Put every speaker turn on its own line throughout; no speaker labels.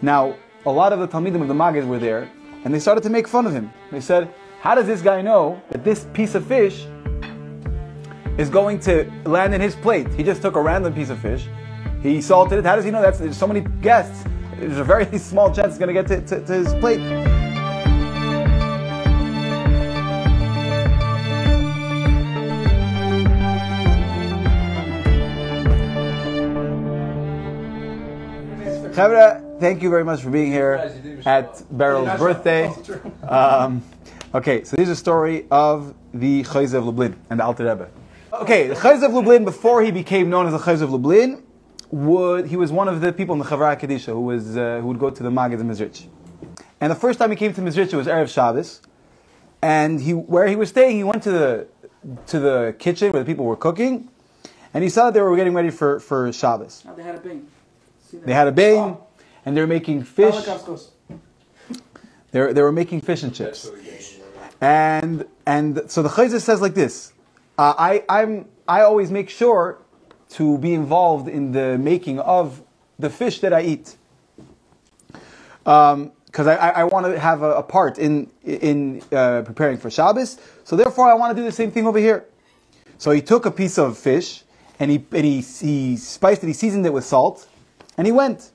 Now, a lot of the Talmidim of the Maggid were there, and they started to make fun of him. They said, How does this guy know that this piece of fish is going to land in his plate? He just took a random piece of fish, he salted it. How does he know that's there's so many guests? There's a very small chance it's going to get to, to, to his plate. Chavra, thank you very much for being here at Beryl's birthday. Um, okay, so this is a story of the Chayz of Lublin and the Alter Rebbe. Okay, the Chayz of Lublin, before he became known as the Chayz of Lublin, would he was one of the people in the Chavra Kedisha who was uh, who would go to the Magid in Mizrich. And the first time he came to Mizrich was erev Shabbos, and he where he was staying, he went to the to the kitchen where the people were cooking, and he saw that they were getting ready for for Shabbos.
Oh, they had a bing.
They had a bing,
Oh.
And they were making fish. They were, they were making fish and chips. And and so the Chayzah says like this: uh, I I'm I always make sure to be involved in the making of the fish that I eat, because I, I, I want to have a, a part in in uh, preparing for Shabbos. So therefore, I want to do the same thing over here. So he took a piece of fish and he and he, he spiced it, he seasoned it with salt, and he went.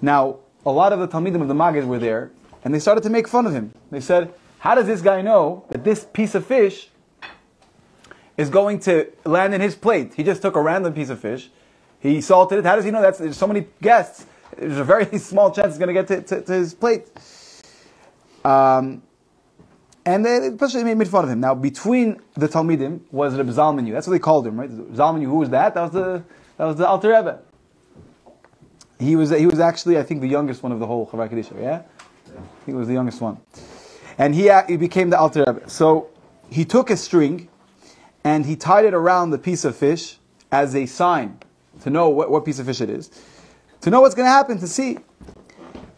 Now a lot of the Talmidim of the Maggid were there, and they started to make fun of him. They said, "How does this guy know that this piece of fish is going to land in his plate? He just took a random piece of fish, he salted it. How does he know that's there's so many guests? There's a very small chance it's going to get to, to, to his plate." Um, and they especially made, made fun of him. Now, between the Talmidim was Reb Zalmanu. That's what they called him, right? Zalmanu. Who was that? That was the that was the Alter Rebbe. He was he was actually I think the youngest one of the whole Chavai Kedisha. Yeah, think he was the youngest one, and he he became the Alter Rebbe. So he took a string, and he tied it around the piece of fish as a sign to know what, what piece of fish it is, to know what's going to happen, to see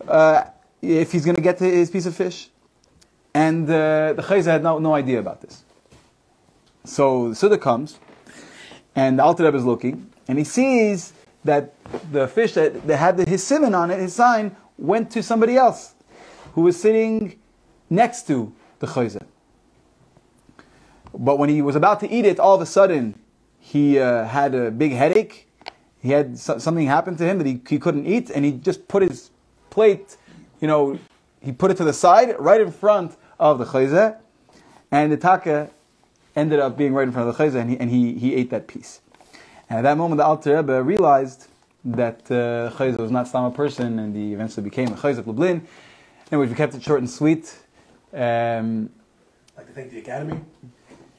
uh, if he's going to get to his piece of fish. And uh, the Chayza had no, no idea about this. So the Suda comes, and the Alter Rebbe is looking, and he sees that the fish that, that had the, his simon on it, his sign, went to somebody else who was sitting next to the Chayza. But when he was about to eat it, all of a sudden, he uh, had a big headache. He had so- something happen to him that he, he couldn't eat, and he just put his plate, you know, he put it to the side, right in front of the chayzeh, and the taka ended up being right in front of the chayzeh, and he, and he, he ate that piece. And at that moment, the Alter Rebbe realized that uh, chayzeh was not Stam a person, and he eventually became a chayzeh of Lublin. And we kept it short and sweet. Um,
like to thank the Academy.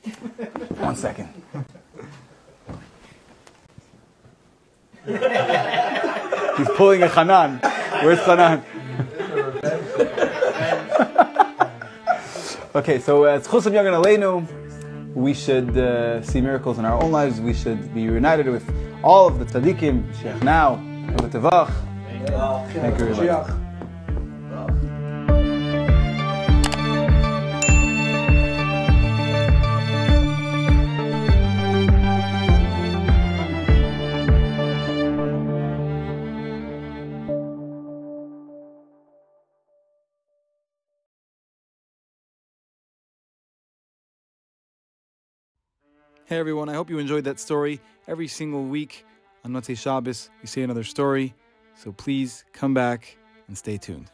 one second. He's pulling a Hanan. Where's Hanan? okay, so as Chusam Yagan Aleinu, we should uh, see miracles in our own lives. We should be united with all of the tzaddikim, Sheikh now, Tevach. Thank Hey everyone, I hope you enjoyed that story. Every single week on Motzei Shabbos, we say another story. So please come back and stay tuned.